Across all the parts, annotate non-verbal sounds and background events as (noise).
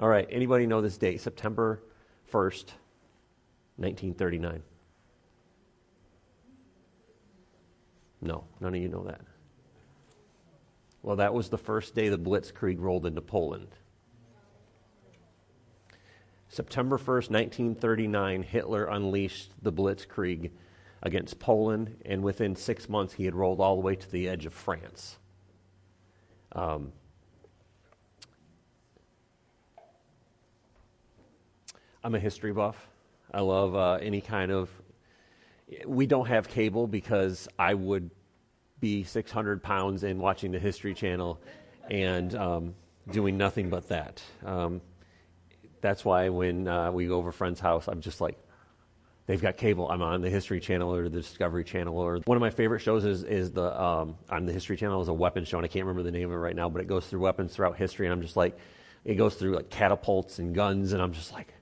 All right, anybody know this date? September 1st, 1939. No, none of you know that. Well, that was the first day the Blitzkrieg rolled into Poland. September 1st, 1939, Hitler unleashed the Blitzkrieg against Poland, and within six months, he had rolled all the way to the edge of France. Um, I'm a history buff. I love uh, any kind of. We don't have cable because I would be 600 pounds in watching the History Channel and um, doing nothing but that. Um, that's why when uh, we go over a friend's house, I'm just like, they've got cable. I'm on the History Channel or the Discovery Channel. Or one of my favorite shows is, is the um, on the History Channel is a weapons show, and I can't remember the name of it right now, but it goes through weapons throughout history, and I'm just like, it goes through like catapults and guns, and I'm just like,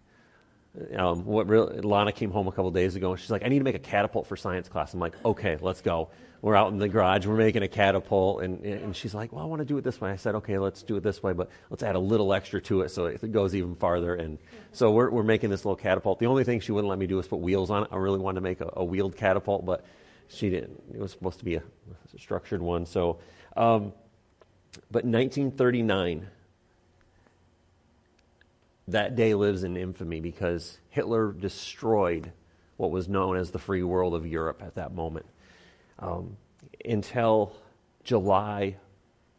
um, what really, Lana came home a couple days ago, and she's like, I need to make a catapult for science class. I'm like, okay, let's go we're out in the garage, we're making a catapult, and, and she's like, Well, I want to do it this way. I said, Okay, let's do it this way, but let's add a little extra to it so it goes even farther. And so we're, we're making this little catapult. The only thing she wouldn't let me do was put wheels on it. I really wanted to make a, a wheeled catapult, but she didn't. It was supposed to be a, a structured one. So, um, but 1939, that day lives in infamy because Hitler destroyed what was known as the free world of Europe at that moment um, until July.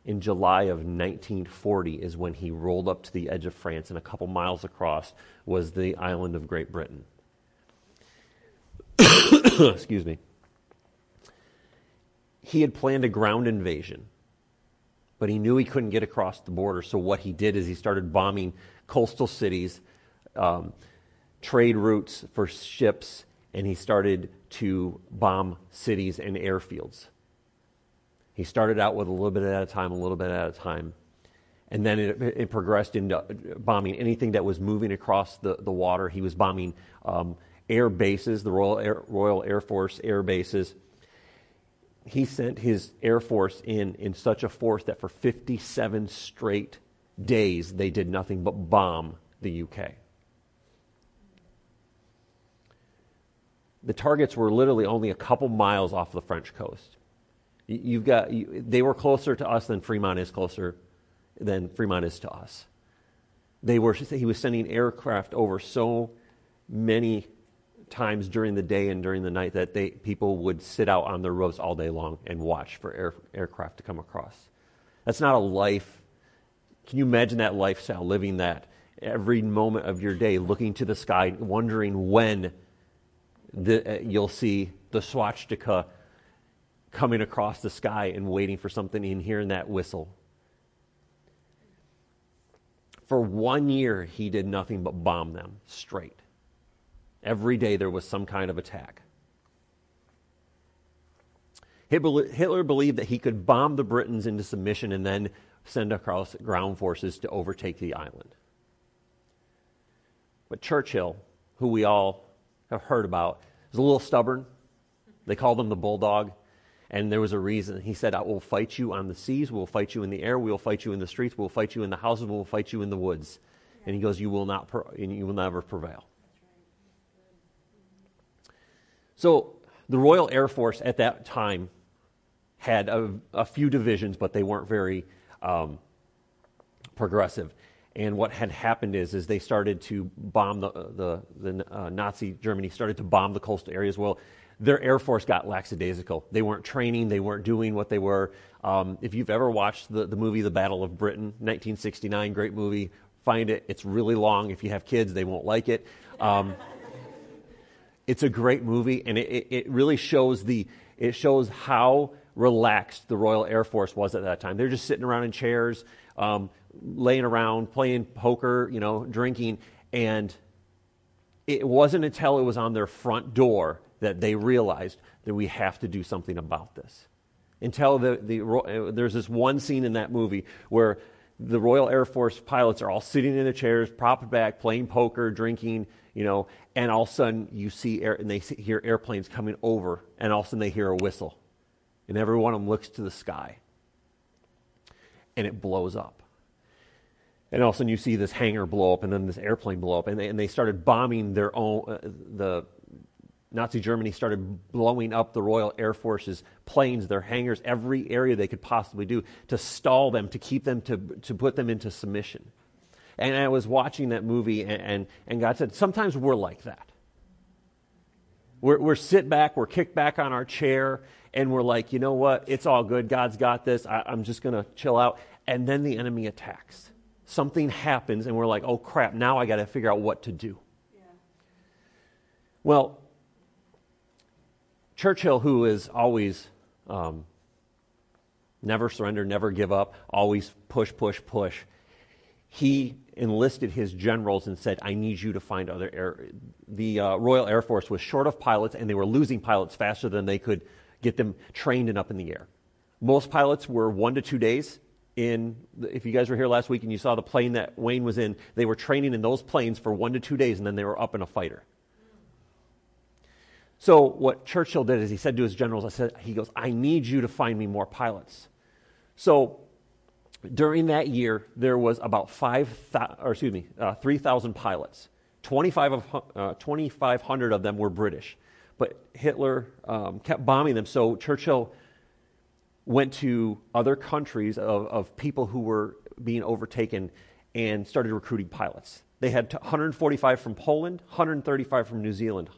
In July of 1940 is when he rolled up to the edge of France, and a couple miles across was the island of Great Britain. (coughs) Excuse me. He had planned a ground invasion, but he knew he couldn't get across the border. So, what he did is he started bombing coastal cities, um, trade routes for ships, and he started to bomb cities and airfields. He started out with a little bit at a time, a little bit at a time. And then it, it progressed into bombing anything that was moving across the, the water. He was bombing um, air bases, the Royal air, Royal air Force air bases. He sent his Air Force in in such a force that for 57 straight days they did nothing but bomb the UK. the targets were literally only a couple miles off the French coast. You've got, you, they were closer to us than Fremont is closer than Fremont is to us. They were, he was sending aircraft over so many times during the day and during the night that they, people would sit out on their roofs all day long and watch for air, aircraft to come across. That's not a life. Can you imagine that lifestyle, living that every moment of your day, looking to the sky, wondering when the, uh, you'll see the swastika coming across the sky and waiting for something and hearing that whistle. For one year, he did nothing but bomb them straight. Every day there was some kind of attack. Hitler believed that he could bomb the Britons into submission and then send across ground forces to overtake the island. But Churchill, who we all have heard about, was a little stubborn. They called him the bulldog. And there was a reason. He said, I will fight you on the seas, we'll fight you in the air, we will fight you in the streets, we'll fight you in the houses, we'll fight you in the woods. And he goes, You will not you will never prevail. So the Royal Air Force at that time had a, a few divisions, but they weren't very um, progressive. And what had happened is, is they started to bomb the, the, the uh, Nazi Germany started to bomb the coastal areas. Well, their air force got lackadaisical. They weren't training. They weren't doing what they were. Um, if you've ever watched the, the movie The Battle of Britain, 1969, great movie, find it. It's really long. If you have kids, they won't like it. Um, (laughs) it's a great movie, and it, it really shows the it shows how relaxed the Royal Air Force was at that time. They're just sitting around in chairs. Um, laying around playing poker, you know, drinking, and it wasn't until it was on their front door that they realized that we have to do something about this. Until the, the uh, there's this one scene in that movie where the Royal Air Force pilots are all sitting in their chairs, propped back, playing poker, drinking, you know, and all of a sudden you see air, and they hear airplanes coming over, and all of a sudden they hear a whistle, and every one of them looks to the sky, and it blows up. And all of a sudden, you see this hangar blow up, and then this airplane blow up, and they, and they started bombing their own. Uh, the Nazi Germany started blowing up the Royal Air Force's planes, their hangars, every area they could possibly do to stall them, to keep them, to, to put them into submission. And I was watching that movie, and, and, and God said, Sometimes we're like that. We're, we're sit back, we're kicked back on our chair, and we're like, you know what? It's all good. God's got this. I, I'm just going to chill out. And then the enemy attacks. Something happens, and we're like, oh crap, now I got to figure out what to do. Yeah. Well, Churchill, who is always um, never surrender, never give up, always push, push, push, he enlisted his generals and said, I need you to find other air. The uh, Royal Air Force was short of pilots, and they were losing pilots faster than they could get them trained and up in the air. Most pilots were one to two days. In, if you guys were here last week and you saw the plane that Wayne was in, they were training in those planes for one to two days, and then they were up in a fighter. So what Churchill did is he said to his generals, I said, he goes, I need you to find me more pilots. So during that year, there was about five, or excuse me, uh, 3,000 pilots. 25 of, uh, 2,500 of them were British. But Hitler um, kept bombing them, so Churchill went to other countries of, of people who were being overtaken and started recruiting pilots. They had 145 from Poland, 135 from New Zealand,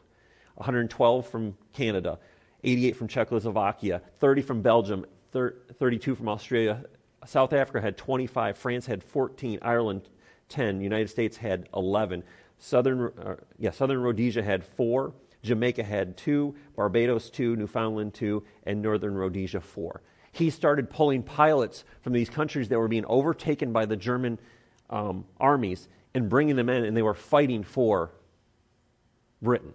112 from Canada, 88 from Czechoslovakia, 30 from Belgium, 32 from Australia. South Africa had 25, France had 14, Ireland 10, United States had 11, Southern, uh, yeah, Southern Rhodesia had 4, Jamaica had 2, Barbados 2, Newfoundland 2, and Northern Rhodesia 4. He started pulling pilots from these countries that were being overtaken by the German um, armies and bringing them in, and they were fighting for Britain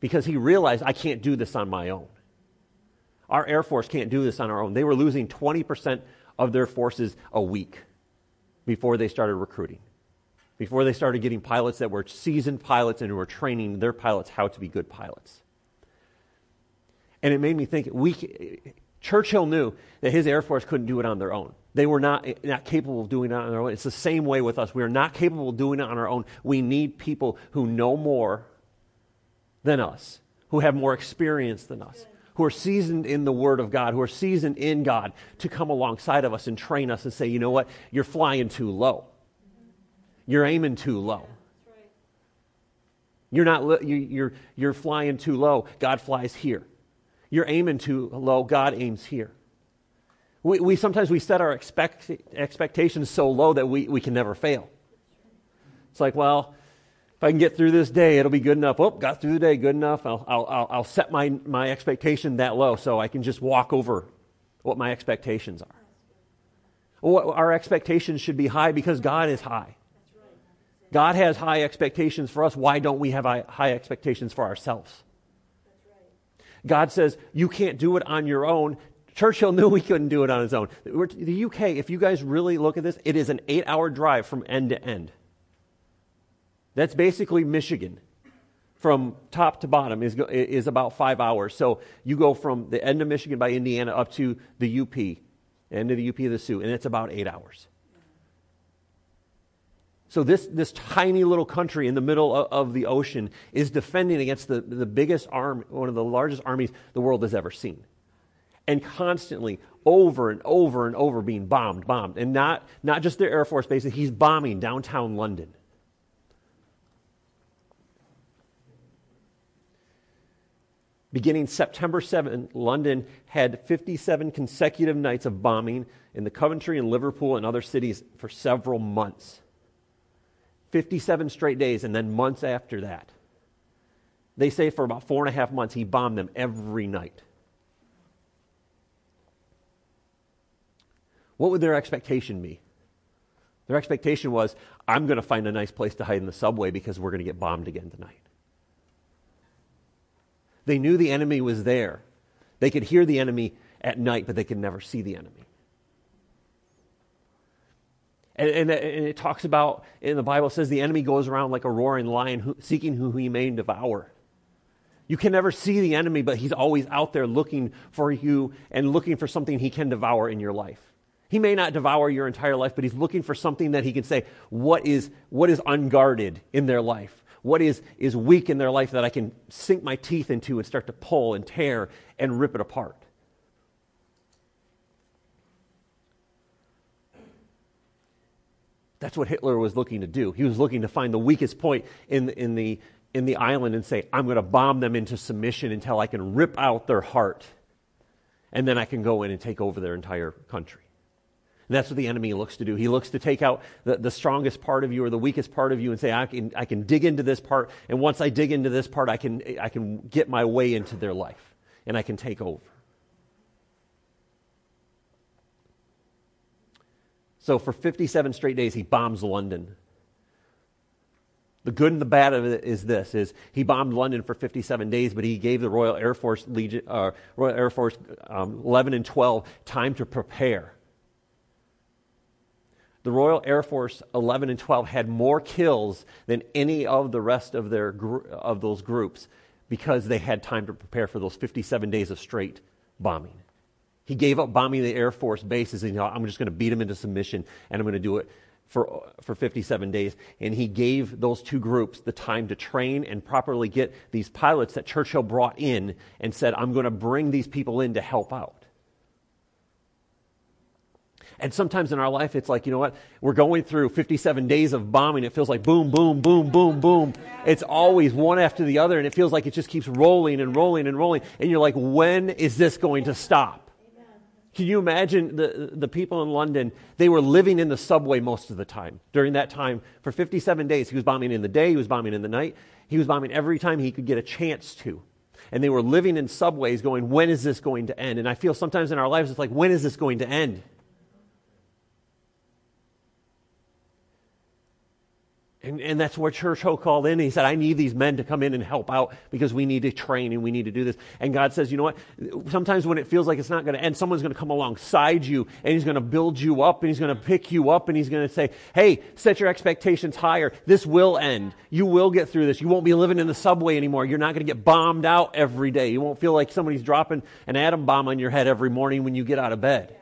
because he realized I can't do this on my own. Our Air Force can't do this on our own. They were losing 20% of their forces a week before they started recruiting, before they started getting pilots that were seasoned pilots and who were training their pilots how to be good pilots. And it made me think we, Churchill knew that his Air Force couldn't do it on their own. They were not, not capable of doing it on their own. It's the same way with us. We are not capable of doing it on our own. We need people who know more than us, who have more experience than us, who are seasoned in the Word of God, who are seasoned in God, to come alongside of us and train us and say, you know what, you're flying too low. You're aiming too low. You're not you're, you're flying too low. God flies here. You're aiming too low. God aims here. We, we sometimes we set our expect, expectations so low that we, we can never fail. It's like, well, if I can get through this day, it'll be good enough. Oh, got through the day, good enough. I'll, I'll, I'll set my, my expectation that low so I can just walk over what my expectations are. Our expectations should be high because God is high. God has high expectations for us. Why don't we have high expectations for ourselves? God says, you can't do it on your own. Churchill knew he couldn't do it on his own. The UK, if you guys really look at this, it is an eight hour drive from end to end. That's basically Michigan. From top to bottom is, is about five hours. So you go from the end of Michigan by Indiana up to the UP, end of the UP of the Soo, and it's about eight hours. So this, this tiny little country in the middle of, of, the ocean is defending against the, the biggest arm, one of the largest armies the world has ever seen. And constantly, over and over and over, being bombed, bombed. And not, not just their Air Force bases, he's bombing downtown London. Beginning September 7, London had 57 consecutive nights of bombing in the Coventry and Liverpool and other cities for several months. 57 straight days, and then months after that. They say for about four and a half months, he bombed them every night. What would their expectation be? Their expectation was, I'm going to find a nice place to hide in the subway because we're going to get bombed again tonight. They knew the enemy was there. They could hear the enemy at night, but they could never see the enemy. And, and, and it talks about, in the Bible, says the enemy goes around like a roaring lion who, seeking who he may devour. You can never see the enemy, but he's always out there looking for you and looking for something he can devour in your life. He may not devour your entire life, but he's looking for something that he can say, what is, what is unguarded in their life? What is, is weak in their life that I can sink my teeth into and start to pull and tear and rip it apart? That's what Hitler was looking to do. He was looking to find the weakest point in, in, the, in the island and say, I'm going to bomb them into submission until I can rip out their heart. And then I can go in and take over their entire country. And that's what the enemy looks to do. He looks to take out the, the strongest part of you or the weakest part of you and say, I can, I can dig into this part. And once I dig into this part, I can, I can get my way into their life and I can take over. So for 57 straight days, he bombs London. The good and the bad of it is this: is he bombed London for 57 days, but he gave the Royal Air Force Legion, uh, Royal Air Force um, 11 and 12 time to prepare. The Royal Air Force 11 and 12 had more kills than any of the rest of their of those groups because they had time to prepare for those 57 days of straight bombing. He gave up bombing the Air Force bases and know, I'm just going to beat them into submission and I'm going to do it for, for 57 days. And he gave those two groups the time to train and properly get these pilots that Churchill brought in and said, I'm going to bring these people in to help out. And sometimes in our life, it's like, you know what? We're going through 57 days of bombing. It feels like boom, boom, boom, boom, boom. It's always one after the other, and it feels like it just keeps rolling and rolling and rolling. And you're like, when is this going to stop? Can you imagine the, the people in London? They were living in the subway most of the time. During that time, for 57 days, he was bombing in the day, he was bombing in the night, he was bombing every time he could get a chance to. And they were living in subways going, when is this going to end? And I feel sometimes in our lives, it's like, when is this going to end? And, and that's where Churchill called in. He said, I need these men to come in and help out because we need to train and we need to do this. And God says, you know what? Sometimes when it feels like it's not going to end, someone's going to come alongside you and he's going to build you up and he's going to pick you up and he's going to say, hey, set your expectations higher. This will end. You will get through this. You won't be living in the subway anymore. You're not going to get bombed out every day. You won't feel like somebody's dropping an atom bomb on your head every morning when you get out of bed.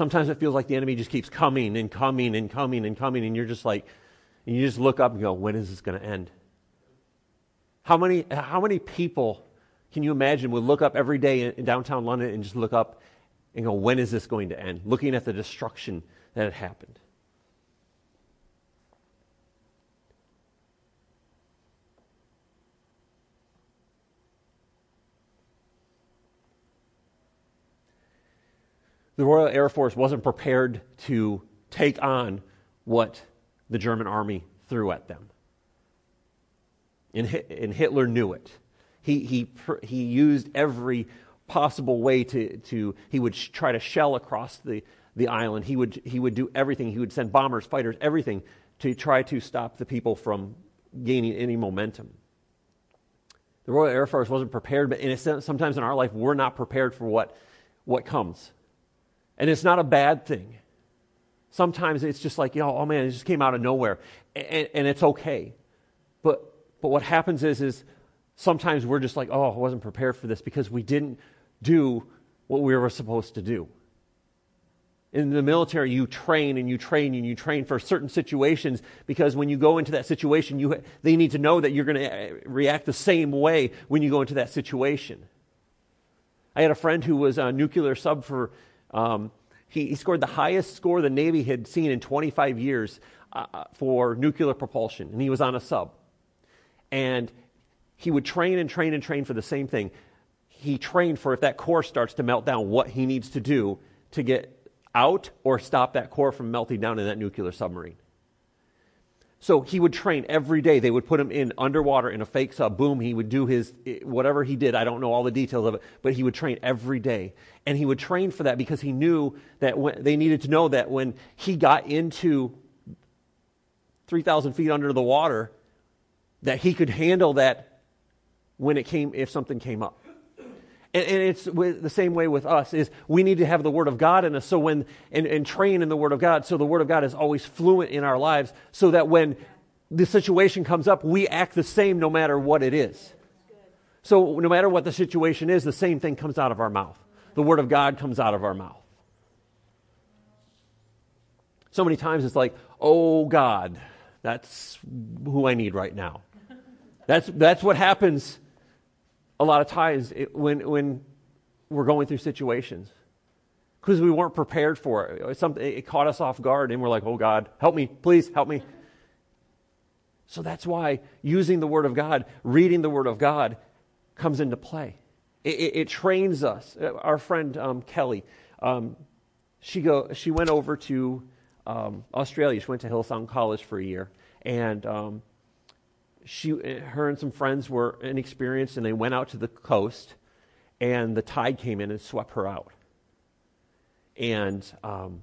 Sometimes it feels like the enemy just keeps coming and coming and coming and coming, and you're just like, and you just look up and go, when is this going to end? How many, how many people can you imagine would look up every day in, in downtown London and just look up and go, when is this going to end? Looking at the destruction that had happened. The Royal Air Force wasn't prepared to take on what the German army threw at them. And, and Hitler knew it. He, he, he used every possible way to, to he would try to shell across the, the island. He would, he would do everything. He would send bombers, fighters, everything to try to stop the people from gaining any momentum. The Royal Air Force wasn't prepared, but in a sense, sometimes in our life, we're not prepared for what, what comes. And it's not a bad thing. Sometimes it's just like, you know, oh man, it just came out of nowhere. And, and it's okay. But, but what happens is, is sometimes we're just like, oh, I wasn't prepared for this because we didn't do what we were supposed to do. In the military, you train and you train and you train for certain situations because when you go into that situation, you, they need to know that you're going to uh, react the same way when you go into that situation. I had a friend who was a nuclear sub for um, he, he, scored the highest score the Navy had seen in 25 years uh, uh, for nuclear propulsion, and he was on a sub. And he would train and train and train for the same thing. He trained for if that core starts to melt down, what he needs to do to get out or stop that core from melting down in that nuclear submarine. So he would train every day. They would put him in underwater in a fake sub. Boom, he would do his, eh, whatever he did. I don't know all the details of it, but he would train every day. And he would train for that because he knew that when, they needed to know that when he got into 3,000 feet under the water, that he could handle that when it came, if something came up. And, and it's the same way with us is we need to have the Word of God in us so when, and, and train in the Word of God so the Word of God is always fluent in our lives so that when the situation comes up, we act the same no matter what it is. So no matter what the situation is, the same thing comes out of our mouth. The Word of God comes out of our mouth. So many times it's like, oh God, that's who I need right now. That's, that's what happens a lot of times when, when we're going through situations. Because we weren't prepared for it. Something, it caught us off guard, and we're like, oh God, help me, please help me. So that's why using the Word of God, reading the Word of God, comes into play. It, it, it trains us. Our friend um, Kelly, um, she, go, she went over to um, Australia. She went to Hillsong College for a year. And um, she, her and some friends were inexperienced, and they went out to the coast, and the tide came in and swept her out. And um,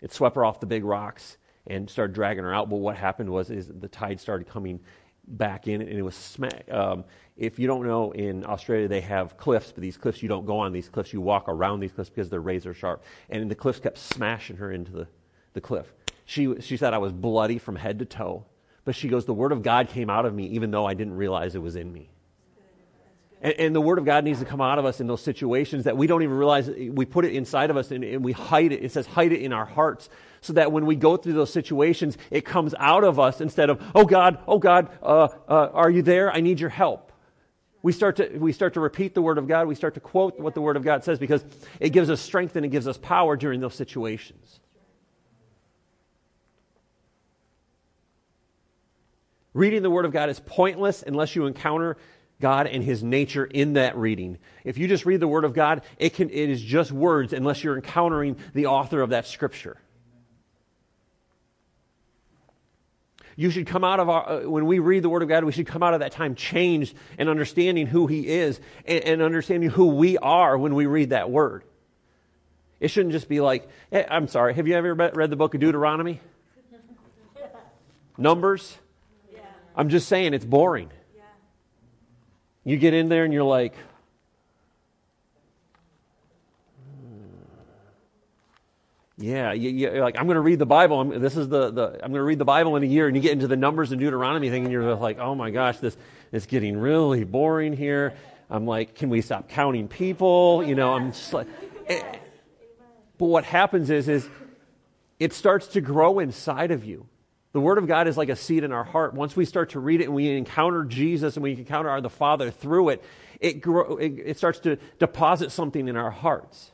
it swept her off the big rocks and started dragging her out. But what happened was is the tide started coming back in, and it was smack. Um, if you don't know, in Australia they have cliffs, but these cliffs you don't go on these cliffs. You walk around these cliffs because they're razor sharp. And the cliffs kept smashing her into the, the cliff. She she said I was bloody from head to toe, but she goes, the word of God came out of me even though I didn't realize it was in me. And, and, the Word of God needs to come out of us in those situations that we don't even realize. We put it inside of us and, and we hide it. It says, hide it in our hearts so that when we go through those situations, it comes out of us instead of, oh God, oh God, uh, uh, are you there? I need your help. We start, to, we start to repeat the Word of God. We start to quote what the Word of God says because it gives us strength and it gives us power during those situations. Reading the Word of God is pointless unless you encounter God and his nature in that reading. If you just read the word of God, it can it is just words unless you're encountering the author of that scripture. You should come out of our, uh, when we read the Word of God, we should come out of that time changed and understanding who He is and, and understanding who we are when we read that Word. It shouldn't just be like, hey, I'm sorry, have you ever read the book of Deuteronomy? (laughs) Numbers? Yeah. I'm just saying, it's boring. You get in there and you're like, Yeah, you, are like, I'm going to read the Bible. I'm, this is the, the, I'm going to read the Bible in a year. And you get into the Numbers and Deuteronomy thing, and you're like, oh my gosh, this is getting really boring here. I'm like, can we stop counting people? You know, I'm just like, eh. but what happens is, is it starts to grow inside of you. The Word of God is like a seed in our heart. Once we start to read it and we encounter Jesus and we encounter our, the Father through it, it, grow, it, it starts to deposit something in our hearts.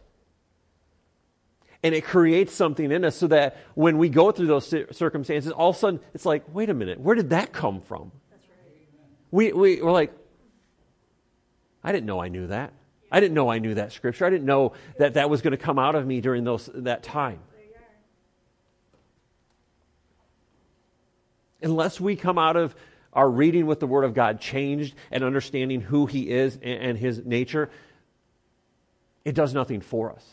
And it creates something in us so that when we go through those circumstances, all of a sudden it's like, wait a minute, where did that come from? We, we, we're like, I didn't know I knew that. I didn't know I knew that scripture. I didn't know that that was going to come out of me during those, that time. Unless we come out of our reading with the Word of God changed and understanding who He is and His nature, it does nothing for us.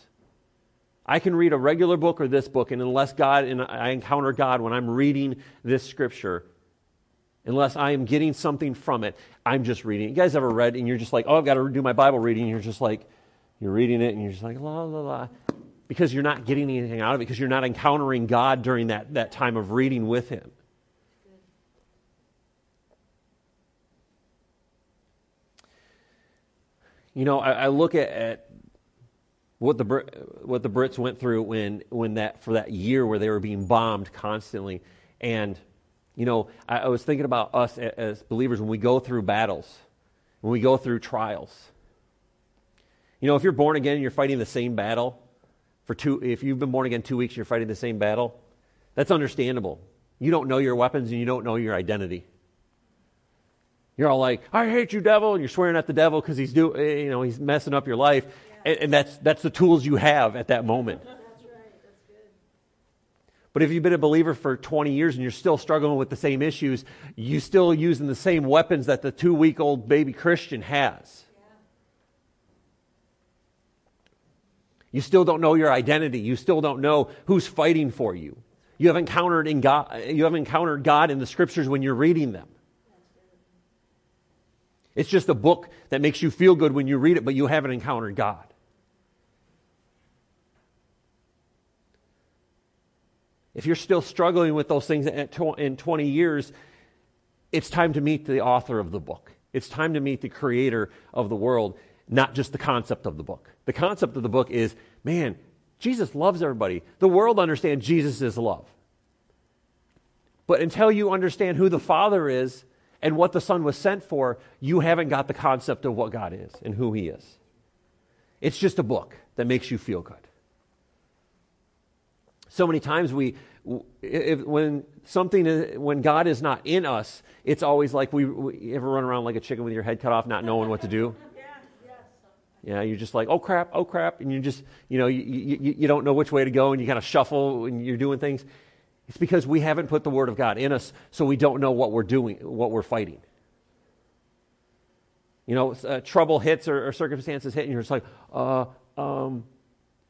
I can read a regular book or this book, and unless God and I encounter God when I'm reading this scripture, unless I am getting something from it, I'm just reading. You guys ever read and you're just like, oh, I've got to do my Bible reading, and you're just like, you're reading it and you're just like, la, la, la. Because you're not getting anything out of it, because you're not encountering God during that, that time of reading with Him. You know, I, I look at, at what the what the Brits went through when when that for that year where they were being bombed constantly, and you know, I, I was thinking about us as, as believers when we go through battles, when we go through trials. You know, if you're born again and you're fighting the same battle for two, if you've been born again two weeks, and you're fighting the same battle. That's understandable. You don't know your weapons and you don't know your identity. You're all like, I hate you, devil, and you're swearing at the devil because he's do, eh, you know, he's messing up your life. Yeah. And, and, that's, that's the tools you have at that moment. That's right. That's good. But if you've been a believer for 20 years and you're still struggling with the same issues, you're still using the same weapons that the two week old baby Christian has. You still don't know your identity. You still don't know who's fighting for you. You have encountered in God, you have encountered God in the scriptures when you're reading them. It's just a book that makes you feel good when you read it, but you haven't encountered God. If you're still struggling with those things in 20 years, it's time to meet the author of the book. It's time to meet the creator of the world, not just the concept of the book. The concept of the book is man, Jesus loves everybody. The world understands Jesus is love. But until you understand who the Father is and what the Son was sent for, you haven't got the concept of what God is and who He is. It's just a book that makes you feel good. So many times we, if, when something, when God is not in us, it's always like we, we ever run around like a chicken with your head cut off, not knowing what to do. (laughs) Yeah, you're just like, oh crap, oh crap, and you just, you know, you, you, you don't know which way to go, and you kind of shuffle, and you're doing things. It's because we haven't put the Word of God in us, so we don't know what we're doing, what we're fighting. You know, uh, trouble hits or, or, circumstances hit, and you're just like, uh, um,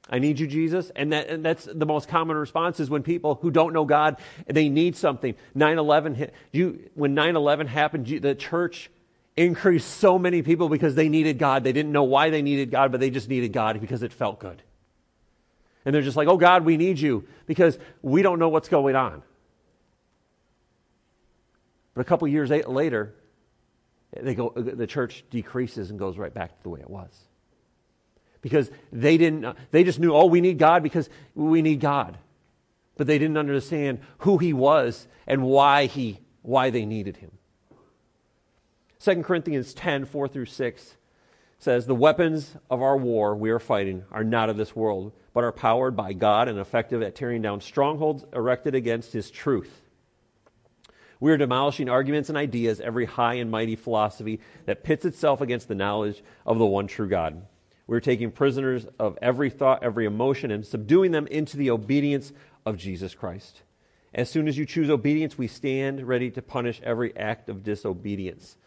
I need you, Jesus. And, that, and that's the most common response is when people who don't know God, they need something. 9 11 hit. You, when 9 11 happened, the church increased so many people because they needed God. They didn't know why they needed God, but they just needed God because it felt good. And they're just like, oh, God, we need you because we don't know what's going on. But a couple years later, they go, the church decreases and goes right back to the way it was. Because they didn't, they just knew, oh, we need God because we need God. But they didn't understand who he was and why he, why they needed him. 2 Corinthians 10 4 through 6 says, The weapons of our war we are fighting are not of this world, but are powered by God and effective at tearing down strongholds erected against his truth. We are demolishing arguments and ideas, every high and mighty philosophy that pits itself against the knowledge of the one true God. We're taking prisoners of every thought, every emotion, and subduing them into the obedience of Jesus Christ. As soon as you choose obedience, we stand ready to punish every act of disobedience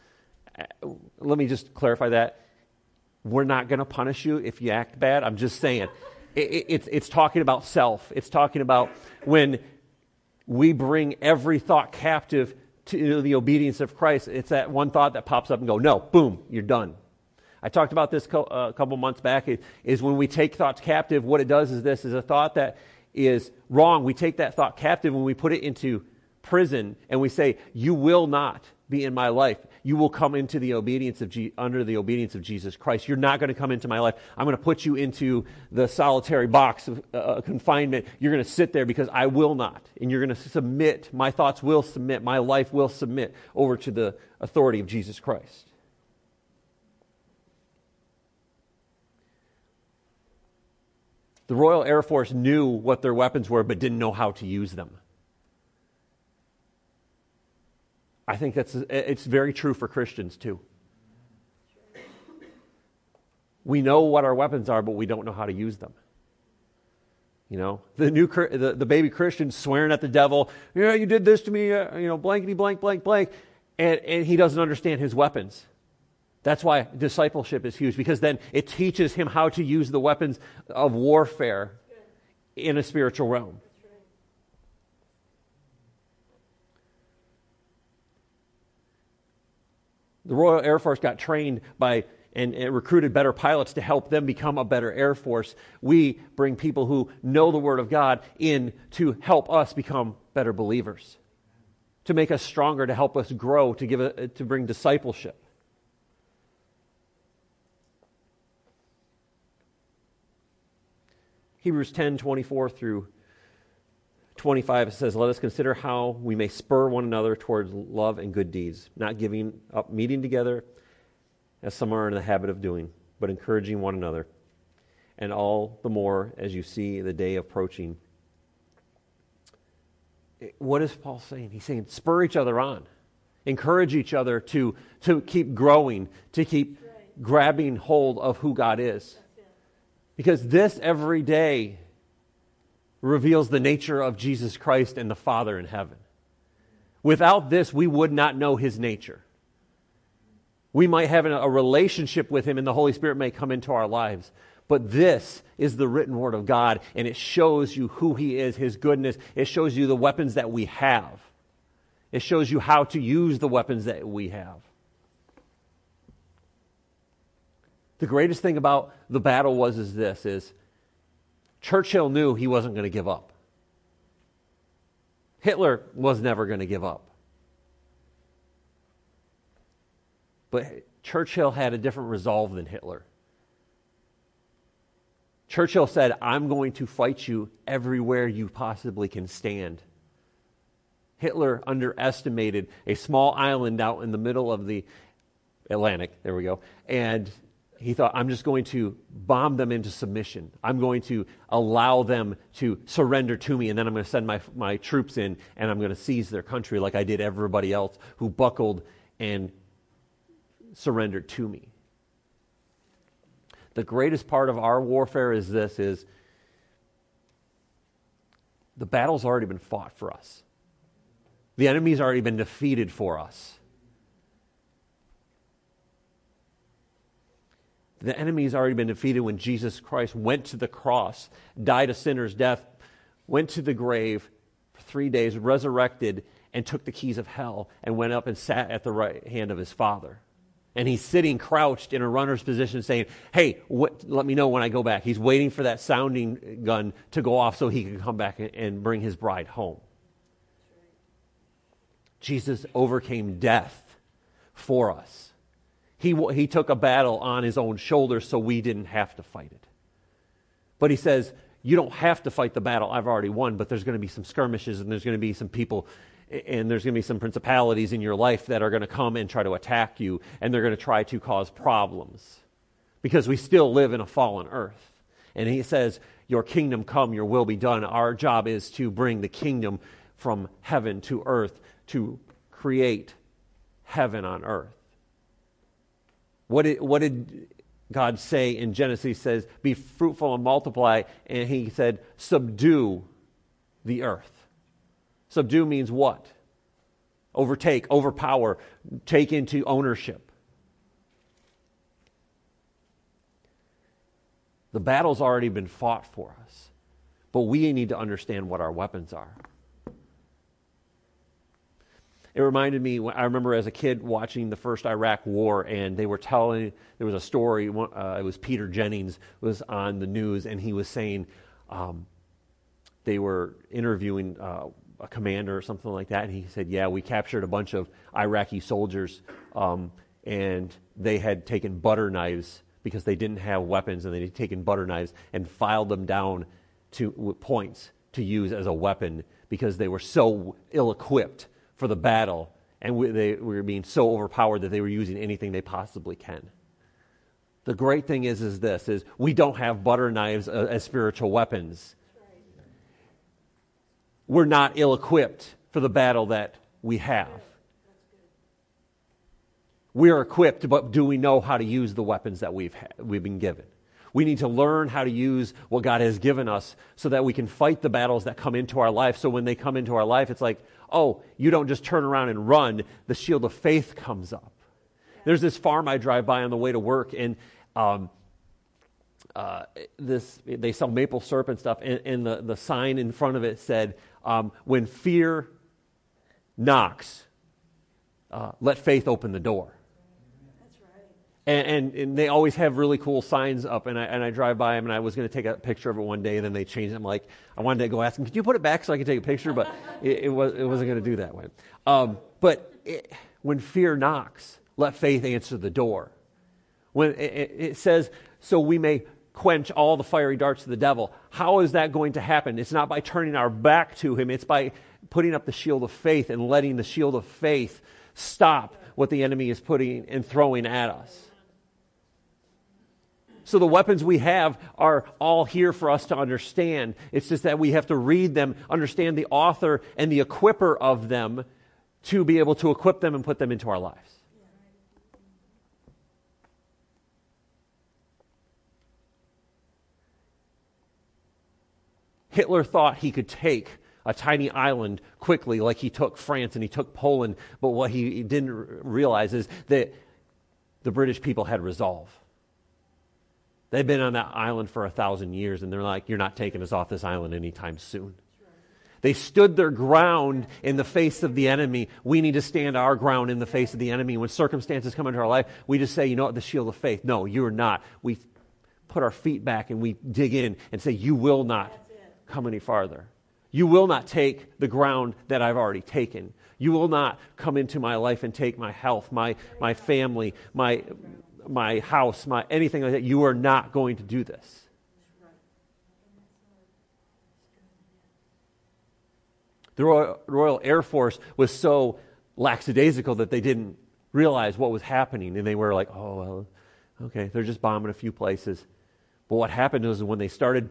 uh, let me just clarify that. We're not going to punish you if you act bad. I'm just saying. It, it, it's, it's talking about self. It's talking about when we bring every thought captive to the obedience of Christ. It's that one thought that pops up and go, no, boom, you're done. I talked about this co- uh, a couple months back. It, is when we take thoughts captive, what it does is this: is a thought that is wrong. We take that thought captive and we put it into prison, and we say, "You will not be in my life you will come into the obedience of Je- under the obedience of Jesus Christ. You're not going to come into my life. I'm going to put you into the solitary box of uh, uh confinement. You're going to sit there because I will not, and you're going to submit. My thoughts will submit. My life will submit over to the authority of Jesus Christ. The Royal Air Force knew what their weapons were, but didn't know how to use them. I think that's it's very true for Christians too. We know what our weapons are, but we don't know how to use them. You know, the new the, the baby Christian swearing at the devil, yeah, you did this to me, uh, you know, blankety blank blank blank, and, and he doesn't understand his weapons. That's why discipleship is huge because then it teaches him how to use the weapons of warfare in a spiritual realm. The Royal Air Force got trained by and, and, recruited better pilots to help them become a better Air Force. We bring people who know the Word of God in to help us become better believers, to make us stronger, to help us grow, to, give a, to bring discipleship. Hebrews 10 24 through 25, it says, Let us consider how we may spur one another towards love and good deeds, not giving up meeting together, as some are in the habit of doing, but encouraging one another, and all the more as you see the day approaching. What is Paul saying? He's saying, spur each other on, encourage each other to, to keep growing, to keep grabbing hold of who God is. Because this every day reveals the nature of Jesus Christ and the Father in heaven. Without this, we would not know his nature. We might have a relationship with him, and the Holy Spirit may come into our lives. But this is the written word of God, and it shows you who he is, his goodness. It shows you the weapons that we have. It shows you how to use the weapons that we have. The greatest thing about the battle was is this is Churchill knew he wasn't going to give up. Hitler was never going to give up. But Churchill had a different resolve than Hitler. Churchill said, I'm going to fight you everywhere you possibly can stand. Hitler underestimated a small island out in the middle of the Atlantic, there we go, and he thought, I'm just going to bomb them into submission. I'm going to allow them to surrender to me, and then I'm going to send my, my troops in, and I'm going to seize their country like I did everybody else who buckled and surrendered to me. The greatest part of our warfare is this is the battle's already been fought for us. The enemy's already been defeated for us. The enemy has already been defeated when Jesus Christ went to the cross, died a sinner's death, went to the grave for three days, resurrected, and took the keys of hell and went up and sat at the right hand of his Father. And he's sitting crouched in a runner's position saying, Hey, what, let me know when I go back. He's waiting for that sounding gun to go off so he can come back and bring his bride home. Jesus overcame death for us. He, he took a battle on his own shoulders so we didn't have to fight it. But he says, You don't have to fight the battle I've already won, but there's going to be some skirmishes and there's going to be some people and there's going to be some principalities in your life that are going to come and try to attack you and they're going to try to cause problems because we still live in a fallen earth. And he says, Your kingdom come, your will be done. Our job is to bring the kingdom from heaven to earth, to create heaven on earth. What did, what did God say in Genesis? He says, Be fruitful and multiply. And he said, Subdue the earth. Subdue means what? Overtake, overpower, take into ownership. The battle's already been fought for us, but we need to understand what our weapons are. It reminded me, I remember as a kid watching the first Iraq war, and they were telling, there was a story, uh, it was Peter Jennings was on the news, and he was saying um, they were interviewing uh, a commander or something like that, and he said, Yeah, we captured a bunch of Iraqi soldiers, um, and they had taken butter knives because they didn't have weapons, and they had taken butter knives and filed them down to points to use as a weapon because they were so ill equipped for the battle, and we, they were being so overpowered that they were using anything they possibly can. The great thing is, is this: is we don't have butter knives uh, as spiritual weapons. We're not ill-equipped for the battle that we have. We are equipped, but do we know how to use the weapons that we've, ha- we've been given? We need to learn how to use what God has given us so that we can fight the battles that come into our life. So when they come into our life, it's like, oh, you don't just turn around and run. The shield of faith comes up. There's this farm I drive by on the way to work, and um, uh, this they sell maple syrup and stuff, and, and, the, the sign in front of it said, um, "When fear knocks, uh, let faith open the door." And, and, and, they always have really cool signs up, and I, and I drive by them, and I was going to take a picture of it one day, and then they changed it. I'm like, I wanted to go ask them, could you put it back so I could take a picture? But (laughs) it, it, was, it wasn't going to do that way. Um, but it, when fear knocks, let faith answer the door. When it, it says, so we may quench all the fiery darts of the devil. How is that going to happen? It's not by turning our back to him, it's by putting up the shield of faith and letting the shield of faith stop what the enemy is putting and throwing at us. So the weapons we have are all here for us to understand. It's just that we have to read them, understand the author and the equiper of them to be able to equip them and put them into our lives. Hitler thought he could take a tiny island quickly, like he took France and he took Poland, but what he didn't realize is that the British people had resolve. They've been on that island for a thousand years, and they're like, You're not taking us off this island anytime soon. They stood their ground in the face of the enemy. We need to stand our ground in the face of the enemy. When circumstances come into our life, we just say, You know what, the shield of faith. No, you're not. We put our feet back and we dig in and say, You will not come any farther. You will not take the ground that I've already taken. You will not come into my life and take my health, my, my family, my, my house, my anything like that. You are not going to do this. The Royal, Air Force was so lackadaisical that they didn't realize what was happening. And they were like, oh, well, okay, they're just bombing a few places. But what happened was when they started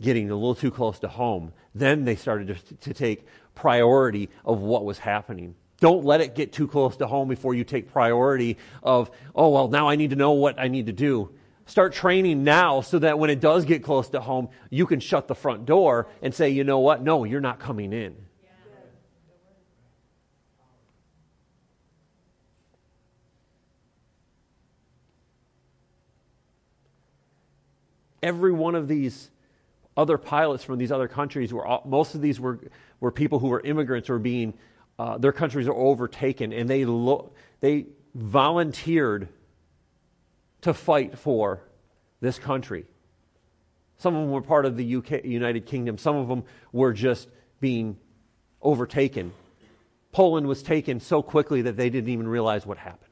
getting a little too close to home, then they started to, to take priority of what was happening. Don't let it get too close to home before you take priority of, oh, well, now I need to know what I need to do. Start training now so that when it does get close to home, you can shut the front door and say, you know what? No, you're not coming in. Every one of these other pilots from these other countries were all, most of these were, were people who were immigrants or being uh, their countries are overtaken and they lo- they volunteered to fight for this country. Some of them were part of the UK, United Kingdom. Some of them were just being overtaken. Poland was taken so quickly that they didn't even realize what happened.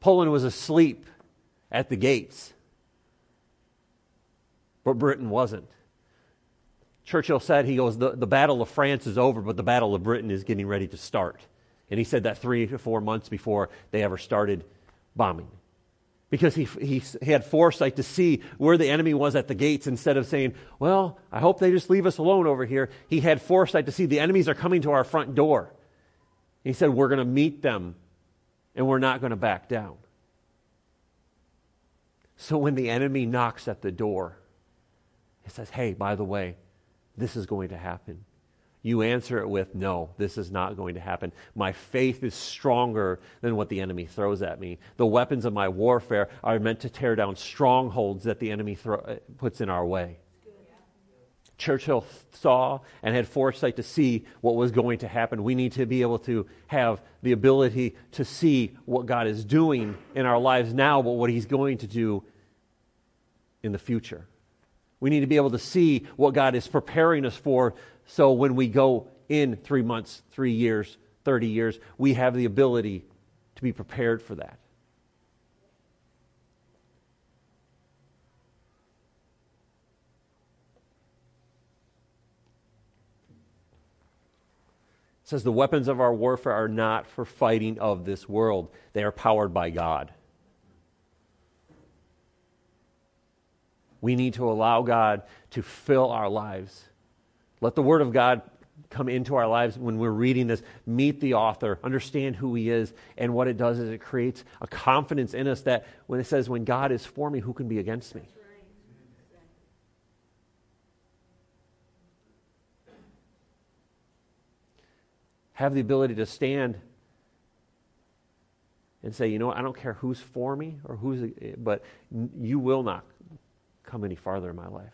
Poland was asleep at the gates but Britain wasn't. Churchill said, he goes, the, the Battle of France is over, but the Battle of Britain is getting ready to start. And he said that three to four months before they ever started bombing. Because he, he, he had foresight to see where the enemy was at the gates instead of saying, Well, I hope they just leave us alone over here. He had foresight to see the enemies are coming to our front door. He said, We're going to meet them and we're not going to back down. So when the enemy knocks at the door, it says, hey, by the way, this is going to happen. You answer it with, no, this is not going to happen. My faith is stronger than what the enemy throws at me. The weapons of my warfare are meant to tear down strongholds that the enemy throw, uh, puts in our way. Churchill saw and had foresight to see what was going to happen. We need to be able to have the ability to see what God is doing in our lives now, but what He's going to do in the future. We need to be able to see what God is preparing us for so when we go in three months, three years, 30 years, we have the ability to be prepared for that. It says the weapons of our warfare are not for fighting of this world. They are powered by God. We need to allow God to fill our lives. Let the Word of God come into our lives when we're reading this. Meet the author, understand who he is, and what it does is it creates a confidence in us that when it says, When God is for me, who can be against me? Have the ability to stand and say, you know I don't care who's for me or who's, but you will not come any farther in my life.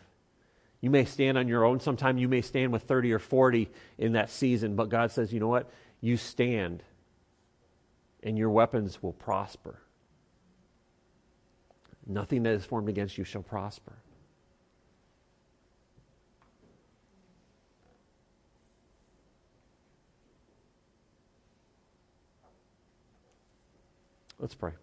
You may stand on your own. Sometime you may stand with 30 or 40 in that season, but God says, you know what? You stand, and your weapons will prosper. Nothing that is formed against you shall prosper. Let's pray.